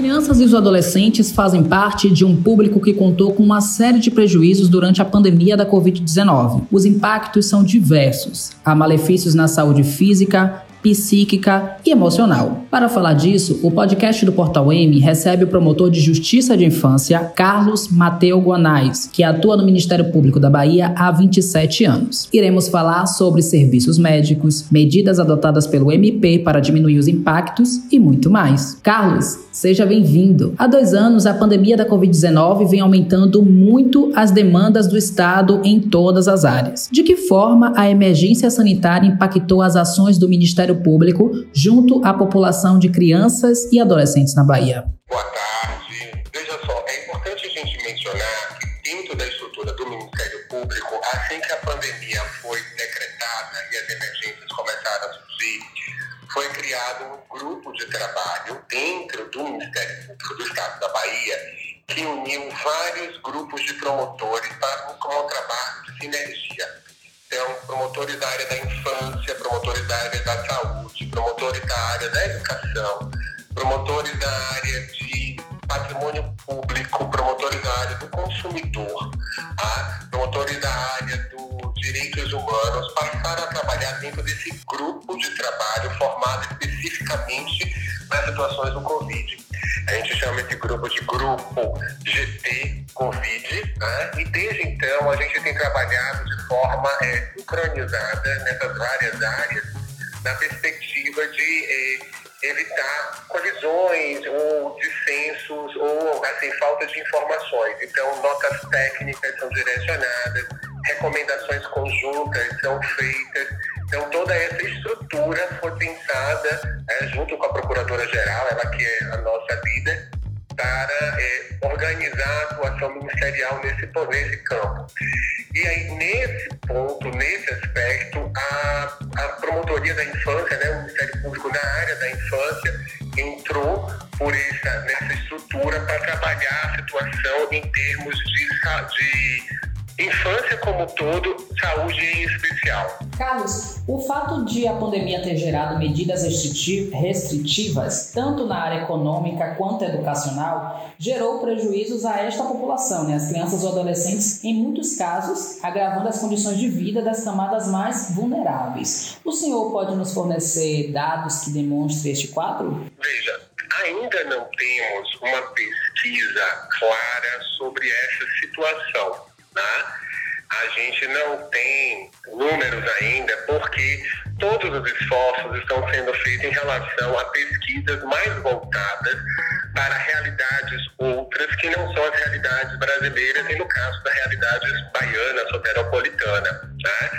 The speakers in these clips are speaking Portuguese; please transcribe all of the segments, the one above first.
crianças e os adolescentes fazem parte de um público que contou com uma série de prejuízos durante a pandemia da Covid-19. Os impactos são diversos. Há malefícios na saúde física, psíquica e emocional. Para falar disso, o podcast do Portal M recebe o promotor de Justiça de Infância, Carlos Mateu Guanais, que atua no Ministério Público da Bahia há 27 anos. Iremos falar sobre serviços médicos, medidas adotadas pelo MP para diminuir os impactos e muito mais. Carlos, seja bem-vindo. Há dois anos, a pandemia da Covid-19 vem aumentando muito as demandas do Estado em todas as áreas. De que forma a emergência sanitária impactou as ações do Ministério Ministério Público junto à população de crianças e adolescentes na Bahia. Boa tarde. Veja só, é importante a gente mencionar que dentro da estrutura do Ministério Público, assim que a pandemia foi decretada e as emergências começaram a surgir, foi criado um grupo de trabalho dentro do Ministério Público do Estado da Bahia que uniu vários grupos de promotores para um trabalho de sinergia então, promotores da área da infância, promotores da área da saúde, promotores da área da educação, promotores da área de patrimônio público, promotores da área do consumidor, tá? promotores da área dos direitos humanos, passaram a trabalhar dentro desse grupo de trabalho formado especificamente nas situações do Covid. A gente chama esse grupo de grupo GT Covid, né? e desde então a gente tem trabalhado de forma é, sincronizada nessas várias áreas, na perspectiva de é, evitar colisões ou dissensos ou assim, falta de informações. Então, notas técnicas são direcionadas, recomendações conjuntas são feitas. Então, toda essa estrutura foi pensada é, junto com a Procuradora-Geral, ela que é a nossa líder, para é, organizar a atuação ministerial nesse, nesse campo. E aí, nesse ponto, nesse aspecto, a, a promotoria da infância, né, o Ministério Público na área da infância, entrou por essa, nessa estrutura para trabalhar a situação em termos de, de infância como um todo, saúde em especial. Carlos, o fato de a pandemia ter gerado medidas restritivas, tanto na área econômica quanto educacional, gerou prejuízos a esta população, né? as crianças ou adolescentes, em muitos casos, agravando as condições de vida das camadas mais vulneráveis. O senhor pode nos fornecer dados que demonstrem este quadro? Veja, ainda não temos uma pesquisa clara sobre essa situação. Né? A gente não tem números ainda porque todos os esforços estão sendo feitos em relação a pesquisas mais voltadas para realidades outras que não são as realidades brasileiras e no caso da realidade baiana, soteropolitana. Né?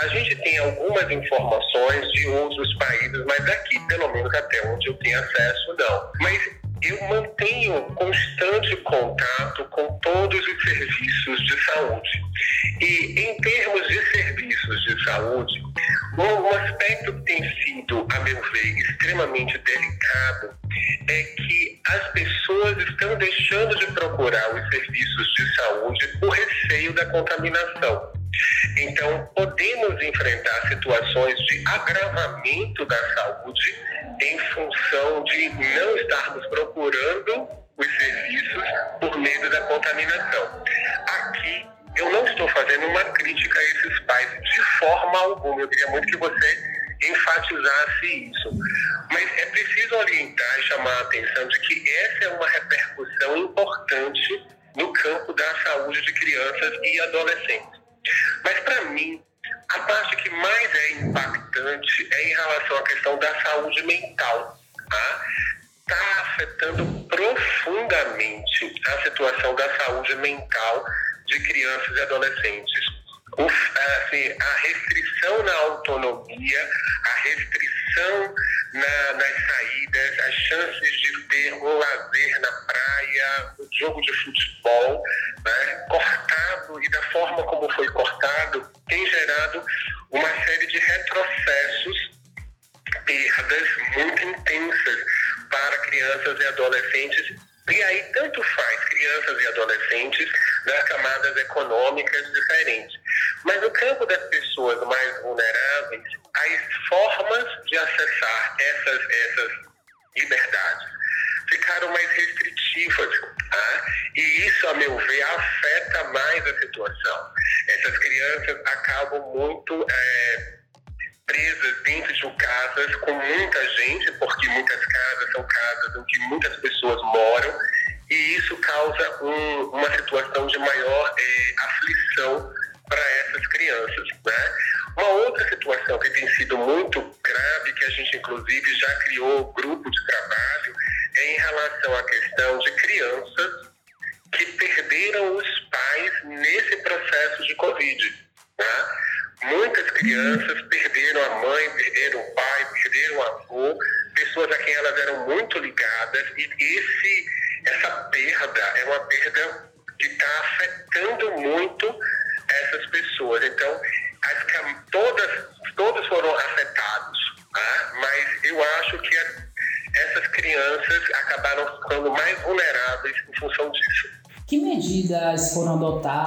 A gente tem algumas informações de outros países, mas aqui, pelo menos até onde eu tenho acesso, não. Mas eu mantenho constante contato com todos os serviços de saúde. E em termos de serviços de saúde, um aspecto que tem sido, a meu ver, extremamente delicado é que as pessoas estão deixando de procurar os serviços de saúde por receio da contaminação. Então, podemos enfrentar situações de agravamento da saúde em função de não estarmos procurando os serviços por medo da contaminação. Aqui, eu não estou fazendo uma crítica a esses pais de forma alguma. Eu queria muito que você enfatizasse isso. Mas é preciso orientar e chamar a atenção de que essa é uma repercussão importante no campo da saúde de crianças e adolescentes. Mas, para mim, a parte que mais é impactante é em relação à questão da saúde mental. Tá? Está afetando profundamente a situação da saúde mental de crianças e adolescentes. Assim, a restrição na autonomia, a restrição na, nas saídas, as chances de ter um lazer na praia, um jogo de futebol, né, cortado e da forma como foi cortado, tem gerado uma série de retrocessos, perdas muito intensas para crianças e adolescentes. E aí, tanto faz crianças e adolescentes nas camadas econômicas diferentes. Mas no campo das pessoas mais vulneráveis, as formas de acessar essas, essas liberdades ficaram mais restritivas. Tá? E isso, a meu ver, afeta mais a situação. Essas crianças acabam muito é, presas dentro de casas com muita gente, porque muitas casas são casas em que muitas pessoas moram, e isso causa um, uma situação de maior é, aflição para essas crianças. Né? Uma outra situação que tem sido muito grave, que a gente inclusive já criou grupo de trabalho, é em relação à questão de crianças que perderam os pais nesse processo de Covid.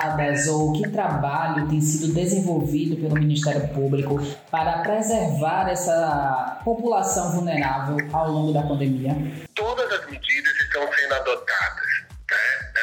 Adotadas ou que trabalho tem sido desenvolvido pelo Ministério Público para preservar essa população vulnerável ao longo da pandemia? Todas as medidas estão sendo adotadas. Né?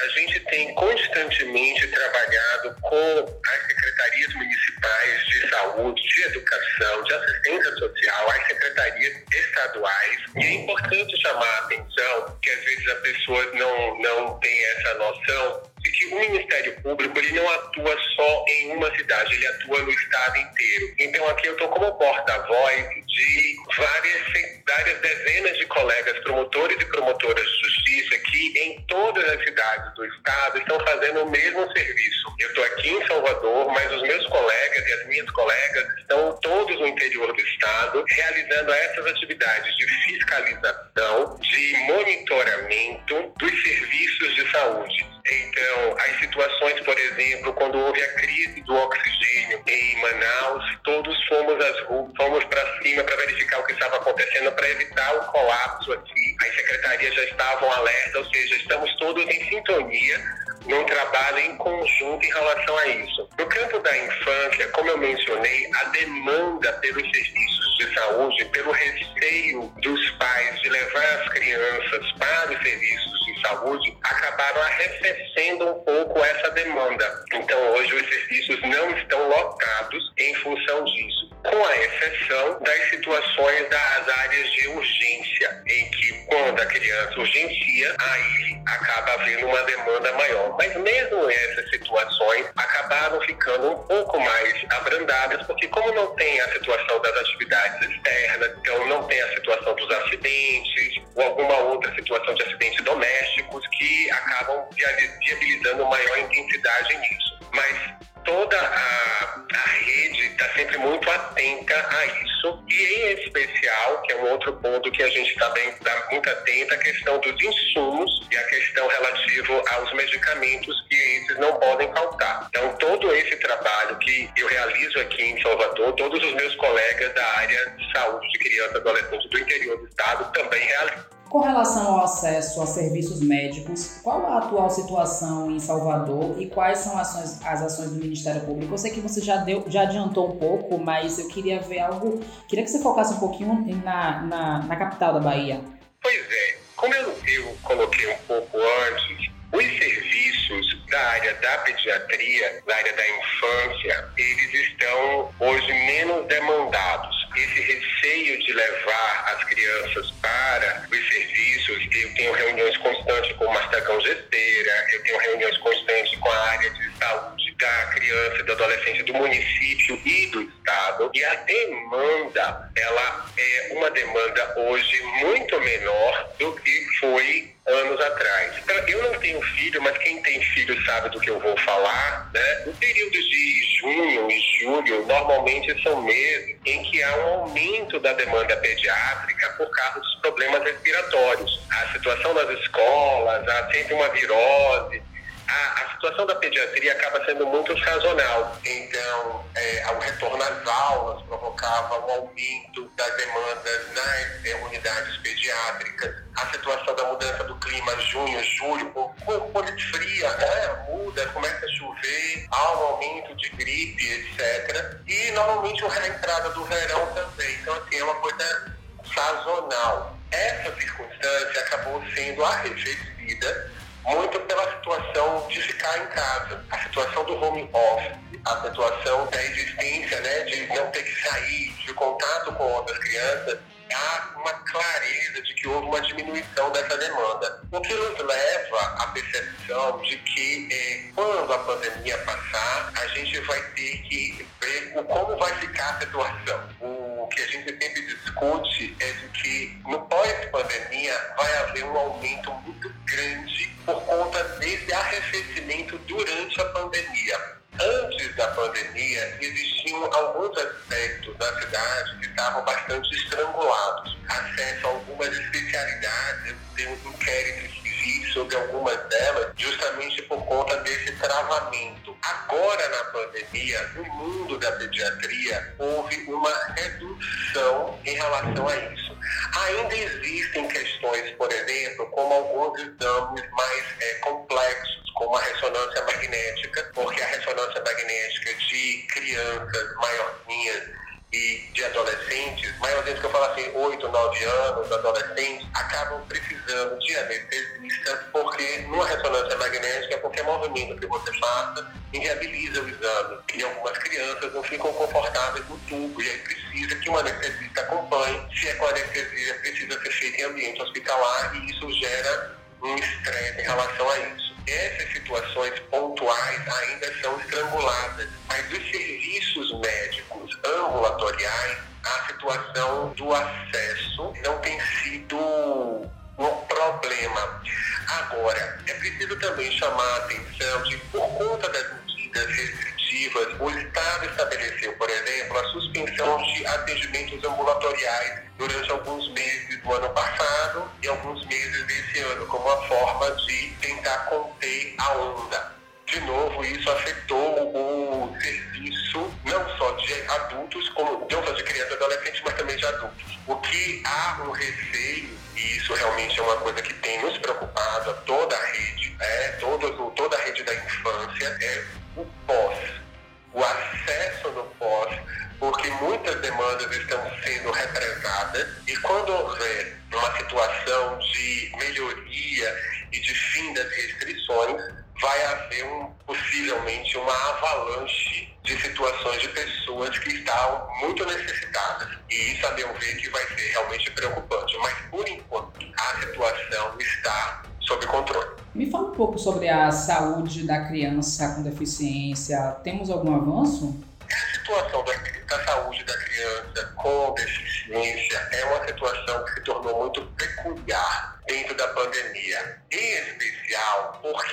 A gente tem constantemente trabalhado com as secretarias municipais de saúde, de educação, de assistência social, as secretarias estaduais. E é importante chamar a atenção que às vezes as pessoas não, não têm essa noção de que o Ministério Público ele não atua só em uma cidade, ele atua no estado inteiro. Então aqui eu estou como porta-voz de várias, várias dezenas de colegas promotores e promotoras de justiça que em todas as cidades do estado estão fazendo o mesmo serviço. Eu estou aqui em Salvador, mas os meus colegas e as minhas colegas estão todos no interior do estado realizando essas atividades de fiscalização, de monitoramento dos serviços de saúde. Então, as situações, por exemplo, quando houve a crise do oxigênio em Manaus, todos fomos às ruas, fomos para cima para verificar o que estava acontecendo para evitar o colapso aqui. As secretarias já estavam alertas, ou seja, estamos todos em sintonia num trabalho em conjunto em relação a isso. No campo da infância, como eu mencionei, a demanda pelos serviços de saúde, pelo receio dos pais de levar as crianças para os serviços de saúde, acabaram arrefecendo um pouco essa demanda. Então, hoje os serviços não estão lotados em função disso, com a exceção das situações das áreas de urgência, em que quando a criança urgencia, aí acaba havendo uma demanda maior. Mas mesmo essas situações acabaram ficando um pouco mais abrandadas, porque como não tem a situação das atividades externas, então não tem a situação dos acidentes ou alguma outra situação de acidentes domésticos que acabam viabilizando maior intensidade nisso. Mas toda a, a rede está sempre muito atenta a isso e em especial, que é um outro ponto que a gente também está muito atento, a questão dos insumos e a questão relativo aos medicamentos que esses não podem faltar. Então todo esse trabalho que eu realizo aqui em Salvador, todos os meus colegas da área de saúde de criança e adolescente do interior do estado também realizam. Com relação ao acesso a serviços médicos, qual a atual situação em Salvador e quais são ações, as ações do Ministério Público? Eu sei que você já, deu, já adiantou um pouco, mas eu queria ver algo. Queria que você focasse um pouquinho na, na, na capital da Bahia. Pois é, como eu, eu coloquei um pouco antes, os serviços da área da pediatria, da área da infância, eles estão hoje menos demandados esse receio de levar as crianças para os serviços, eu tenho reuniões constantes com o Mastagão Gesteira, eu tenho reuniões constantes com a área de saúde da criança e do adolescente do município e do. E a demanda, ela é uma demanda hoje muito menor do que foi anos atrás. Então, eu não tenho filho, mas quem tem filho sabe do que eu vou falar, né? No período de junho e julho, normalmente são meses em que há um aumento da demanda pediátrica por causa dos problemas respiratórios. A situação das escolas, há sempre uma virose, a, a, situação da pediatria acaba sendo muito sazonal. Então, é, ao retorno às aulas provocava um aumento das demandas nas é, unidades pediátricas. A situação da mudança do clima, junho, julho, quando fria, né, muda, começa a chover, há um aumento de gripe, etc. E, normalmente, a entrada do verão também. Então, assim, é uma coisa sazonal. Essa circunstância acabou sendo arrefecida muito pela situação de ficar em casa, a situação do home office, a situação da existência, né, de não ter que sair, de contato com outras crianças, há uma clareza de que houve uma diminuição dessa demanda. O que nos leva à percepção de que eh, quando a pandemia passar, a gente vai ter que ver o, como vai ficar a situação. O que a gente sempre discute é de que no pós-pandemia vai haver um aumento muito grande por conta desse arrefecimento durante a pandemia. Antes da pandemia, existiam alguns aspectos da cidade que estavam bastante estrangulados. Acesso a algumas especialidades, temos inquéritos sobre algumas delas, justamente por conta desse travamento. Agora, na pandemia, no mundo da pediatria, houve uma redução em relação a isso. Ainda existem questões, por exemplo, como alguns exames mais é, complexos, como a ressonância magnética, porque a ressonância magnética de crianças maiorzinhas e de adolescentes, maiorzinhos que eu falo assim, 8, 9 anos, adolescentes, acabam precisando de anestesistas, porque numa ressonância magnética, qualquer movimento que você faça inviabiliza o exame. E algumas crianças não ficam confortáveis no tubo, e aí precisa que um anestesista acompanhe. Se é com anestesia, precisa ser feito em ambiente hospitalar, e isso gera um estresse em relação a isso essas situações pontuais ainda são estranguladas, mas os a situação do acesso não tem sido um problema. Agora, é preciso também chamar a atenção de, por conta das medidas restritivas, o Estado estabeleceu, por exemplo, a suspensão de atendimentos ambulatoriais durante alguns meses do ano passado e alguns meses desse ano, como uma forma de tentar conter a onda. De novo, isso afetou o de adultos, como não só de crianças e adolescentes, mas também de adultos. O que há um receio, e isso realmente é uma coisa que tem nos preocupado toda a rede, é, toda, toda a rede da infância, é o pós. O acesso no pós porque muitas demandas estão sendo represadas e quando houver uma situação de melhoria e de fim das restrições, vai haver um, possivelmente uma avalanche de situações de pessoas que estão muito necessitadas. E isso, a meu ver, que vai ser realmente preocupante. Mas, por enquanto, a situação está sob controle. Me fala um pouco sobre a saúde da criança com deficiência. Temos algum avanço? A situação da da saúde da criança com deficiência é uma situação que se tornou muito peculiar dentro da pandemia.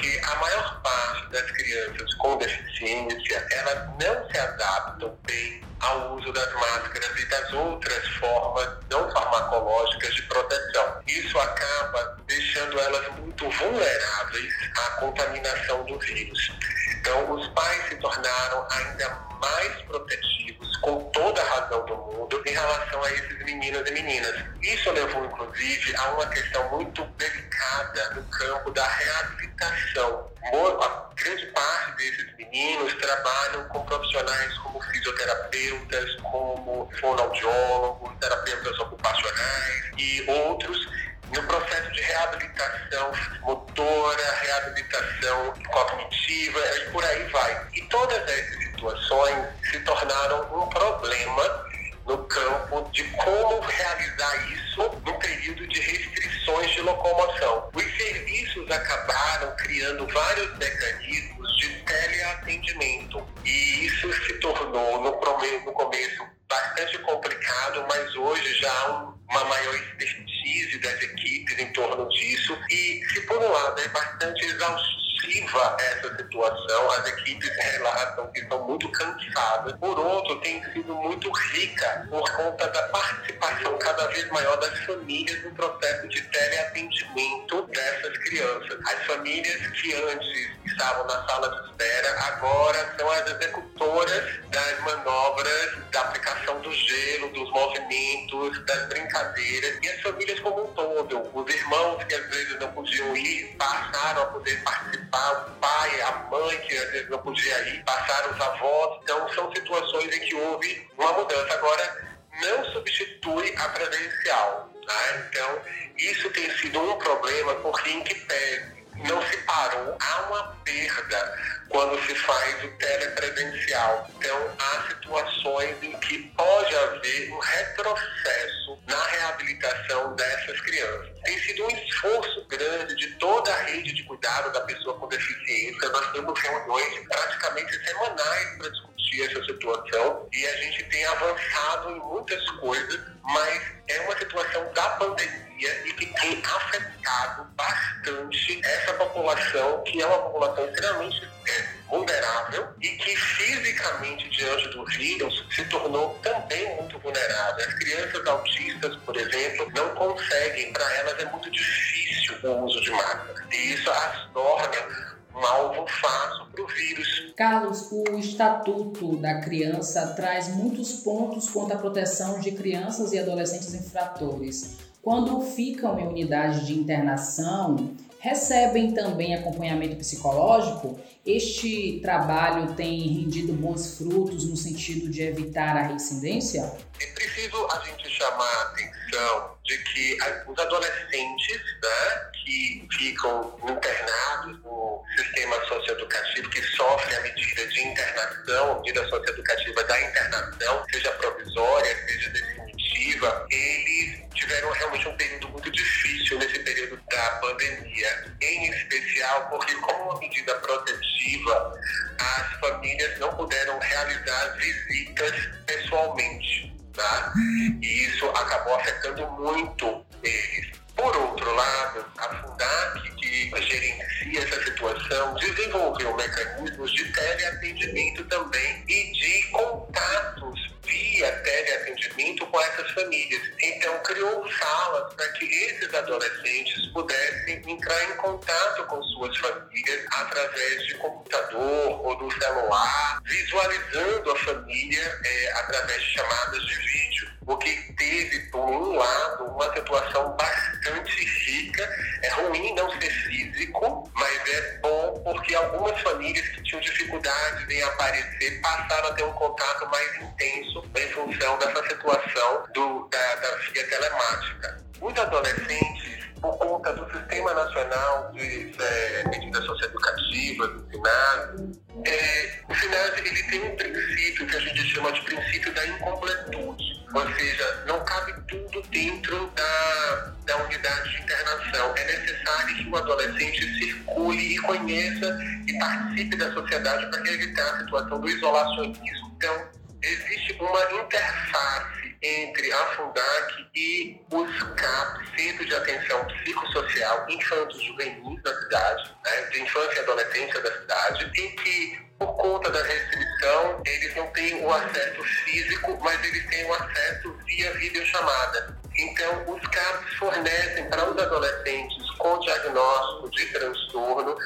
Porque a maior parte das crianças com deficiência, elas não se adaptam bem ao uso das máscaras e das outras formas não farmacológicas de proteção. Isso acaba deixando elas muito vulneráveis à contaminação do vírus. Então, os pais se tornaram ainda mais protetivos, com toda a razão do mundo, em relação a esses meninos e meninas. Isso levou, inclusive, a uma questão muito delicada no campo da reabilitação. A grande parte desses meninos trabalham com profissionais como fisioterapeutas, como fonoaudiólogos, terapeutas ocupacionais e outros no processo de reabilitação motora, reabilitação cognitiva e por aí vai. E todas essas situações se tornaram um problema no campo de como realizar isso no período de restrições de locomoção. Os serviços acabaram criando vários mecanismos de teleatendimento e isso se tornou no começo bastante complicado, mas hoje já há uma maior expertise das equipes em torno disso. E se por um lado é bastante exaustiva essa situação, as equipes relatam que estão muito cansadas. Por outro, tem sido muito rica por conta da participação cada vez maior das famílias no processo de teleatendimento dessas crianças. As famílias que antes estavam na sala de espera agora são as executoras das manobras da aplicação do gelo, dos movimentos, das brincadeiras e as famílias como um todo. Os irmãos que às vezes não ir passaram a poder participar, o pai, a mãe que às vezes não podia ir, passaram os avós. Então são situações em que houve uma mudança. Agora, não substitui a presencial. Tá? Então, isso tem sido um problema porque, em que pese não se parou, há uma perda quando se faz o telepresencial. Então, há situações em que pode haver um retrocesso na reabilitação dessas crianças. Tem sido um esforço grande de toda a rede de cuidado da pessoa com deficiência. Nós temos reuniões praticamente semanais para discutir essa situação e a gente tem avançado em muitas coisas, mas é uma situação da pandemia e que tem afetado bastante essa população, que é uma população extremamente é, vulnerável e que fisicamente, diante do vírus, se tornou também muito vulnerável. As crianças autistas, por exemplo, não conseguem, para elas é muito difícil o uso de máscara. E isso as torna um alvo fácil para o vírus. Carlos, o Estatuto da Criança traz muitos pontos quanto à proteção de crianças e adolescentes infratores. Quando ficam em unidade de internação, recebem também acompanhamento psicológico. Este trabalho tem rendido bons frutos no sentido de evitar a reincidência? É preciso a gente chamar a atenção de que os adolescentes né, que ficam internados no sistema socioeducativo, que sofrem a medida de internação, medida socioeducativa da internação, seja provisória, seja definitiva, eles tiveram realmente um período muito difícil nesse período da pandemia, em especial porque, como uma medida protetiva, as famílias não puderam realizar visitas pessoalmente. Tá? E isso acabou afetando muito eles. Por outro lado, a Fundac, que gerencia essa situação, desenvolveu mecanismos de teleatendimento também e de contatos via teleatendimento com essas famílias. Então, criou salas para que esses adolescentes pudessem entrar em contato com suas famílias através de computador ou do celular, visualizando a família é, através de chamadas de vídeo. O que teve, por um lado, uma situação bastante rica. É ruim não ser físico, mas é bom porque algumas famílias que tinham dificuldade em aparecer passaram a ter um contato mais intenso em função dessa situação do, da, da via telemática. Os adolescentes, por conta do Sistema Nacional de é, Medidas Socioeducativas, do SINASE, é, o SINASE ele tem um princípio que a gente chama de princípio da incompletude, ou seja, não cabe tudo dentro da, da unidade de internação. É necessário que o adolescente circule e conheça e participe da sociedade para evitar a situação do isolacionismo. Então, existe uma interface entre a Fundac e os CAP, Centro de Atenção Psicossocial Infanto Juvenis da cidade, né, de infância e adolescência da cidade, em que, por conta da restrição, eles não têm o acesso físico, mas eles têm o acesso via videochamada. Então, os CAPs fornecem para os adolescentes com diagnóstico de transtorno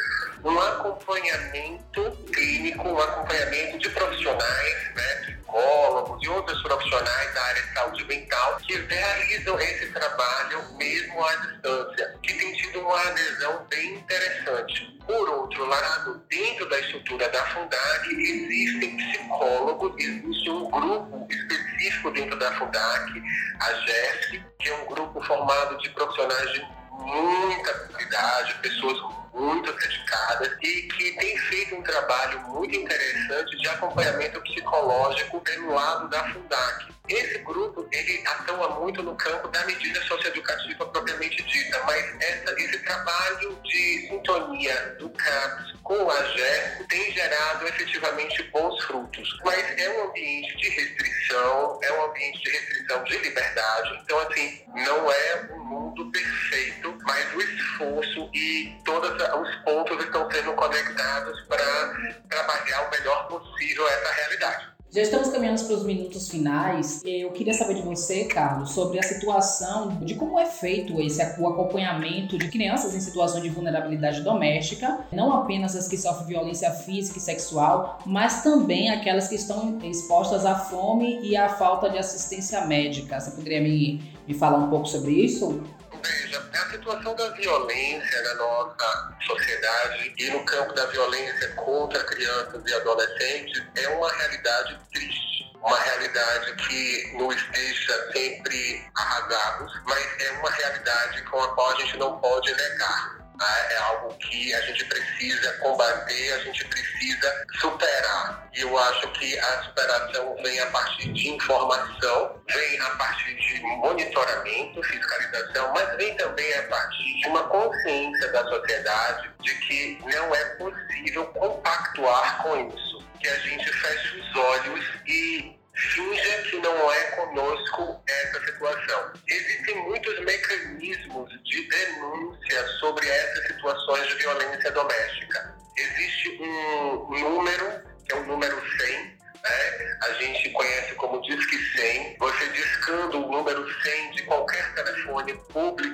um acompanhamento clínico, um acompanhamento de profissionais, né, psicólogos e outros profissionais da área de saúde mental que realizam esse trabalho mesmo à distância, que tem tido uma adesão bem interessante. Por outro lado, dentro da estrutura da Fundac existem psicólogos, existe um grupo específico dentro da Fundac, a GESC, que é um grupo formado de profissionais de muita qualidade, pessoas muito dedicadas e que tem feito um trabalho muito interessante de acompanhamento psicológico pelo lado da Fundac. Esse grupo ele atua muito no campo da medida socioeducativa propriamente dita, mas essa, esse trabalho de sintonia do CAPS com a GER tem gerado efetivamente bons frutos. Mas é um ambiente de restrição, é um ambiente de restrição de liberdade, então assim, não é um mundo perfeito, mas o esforço e todos os pontos estão sendo conectados para trabalhar o melhor possível essa realidade. Já estamos caminhando para os minutos finais. Eu queria saber de você, Carlos, sobre a situação de como é feito esse acompanhamento de crianças em situação de vulnerabilidade doméstica, não apenas as que sofrem violência física e sexual, mas também aquelas que estão expostas à fome e à falta de assistência médica. Você poderia me, me falar um pouco sobre isso? Veja, a situação da violência na nossa sociedade e no campo da violência contra crianças e adolescentes é uma realidade triste. uma realidade que nos deixa sempre arrasados, mas é uma realidade com a qual a gente não pode negar. Né? É algo que a gente precisa combater, a gente precisa superar. E eu acho que a superação vem a partir de informação, vem a partir de monitoramento, fiscalização, mas vem também a partir de uma consciência da sociedade de que não é possível compactuar com isso. Que a gente feche os olhos e finja que não é conosco essa situação. Existem muitos mecanismos de denúncia sobre essas situações de violência doméstica. Existe um número, que é o número 100, né? A gente conhece como Disque 100. Você discando o número 100 de qualquer telefone público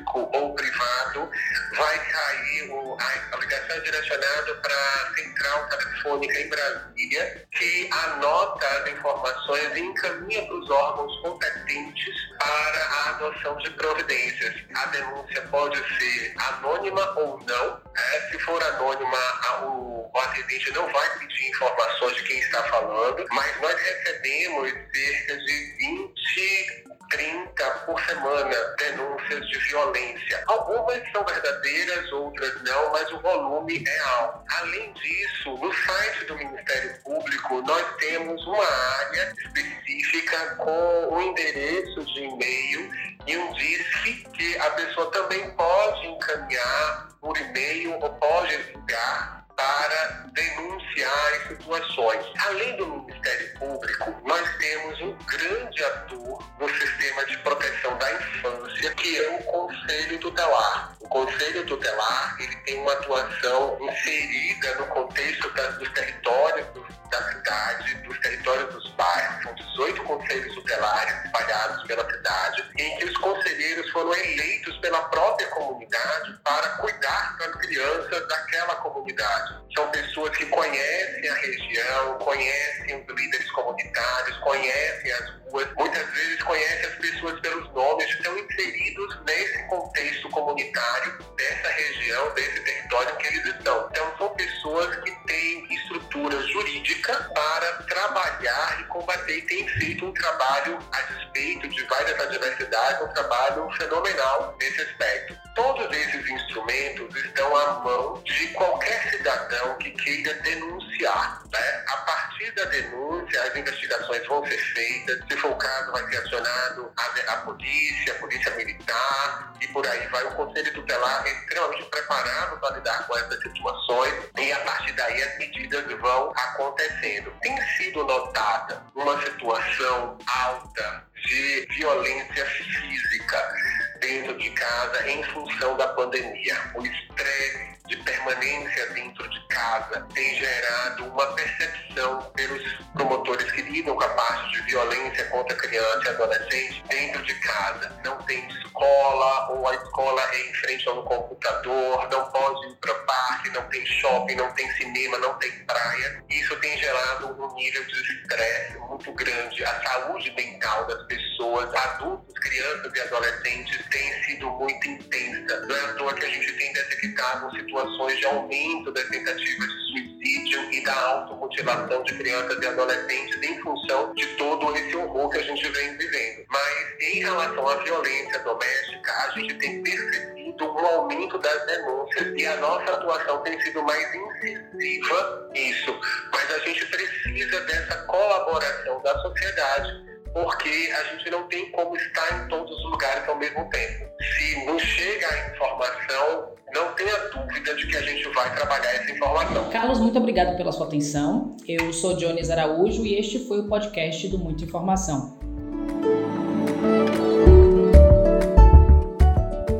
vai cair o, a, a ligação direcionada para a central telefônica em Brasília, que anota as informações e encaminha para os órgãos competentes para a adoção de providências. A denúncia pode ser anônima ou não. Né? Se for anônima, o, o atendente não vai pedir informações de quem está falando, mas nós recebemos cerca de 20 30 por semana denúncias de violência. Algumas são verdadeiras, outras não, mas o volume é alto. Além disso, no site do Ministério Público, nós temos uma área específica com um endereço de e-mail e um DISC que a pessoa também pode encaminhar por e-mail ou pode ligar para denunciar situações. Além do Ministério Público, nós temos um grande ator no sistema de proteção da infância, que é o Conselho Tutelar. O Conselho Tutelar ele tem uma atuação inserida no contexto dos territórios da cidade, dos territórios dos bairros. São 18 conselhos tutelares espalhados pela cidade, em que os conselheiros foram eleitos pela própria comunidade para cuidar das crianças daquela comunidade. São pessoas que conhecem a região, conhecem os líderes comunitários, conhecem as ruas, muitas vezes conhecem as pessoas pelos nomes, estão inseridos nesse contexto comunitário dessa região, desse território que eles estão. Então, são pessoas que têm estrutura jurídica para trabalhar e combater, e têm feito um trabalho a despeito de várias adversidades, um trabalho fenomenal nesse aspecto. Todos esses instrumentos estão à mão de qualquer cidadão que queira denunciar. Né? A partir da denúncia, as investigações vão ser feitas, se for o caso, vai ser acionado a, a polícia, a polícia militar e por aí vai. O Conselho Tutelar é extremamente preparado para lidar com essas situações e a partir daí as medidas vão acontecendo. Tem sido notada uma situação alta de violência física dentro de casa em função da pandemia. O estresse de permanência dentro de casa tem gerado uma percepção pelos promotores que lidam com a parte de violência contra criança e adolescente dentro de casa. Não tem escola, ou a escola é em frente a um computador, não pode ir para parque, não tem shopping, não tem cinema, não tem praia. Isso tem gerado um nível de estresse muito grande. A saúde mental das pessoas, adultos, crianças e adolescentes tem sido muito intensa. Não é à toa que a gente tem detectado situações de aumento das de suicídio e da automutilação de crianças e adolescentes em função de todo esse horror que a gente vem vivendo. Mas em relação à violência doméstica, a gente tem percebido um aumento das denúncias e a nossa atuação tem sido mais incisiva nisso. Mas a gente precisa dessa colaboração da sociedade porque a gente não tem como estar em todos os lugares ao mesmo tempo. Se não chega a informação, não tenha dúvida de que a gente vai trabalhar essa informação. Carlos, muito obrigado pela sua atenção. Eu sou Jones Araújo e este foi o podcast do Muita Informação.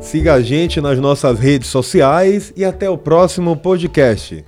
Siga a gente nas nossas redes sociais e até o próximo podcast.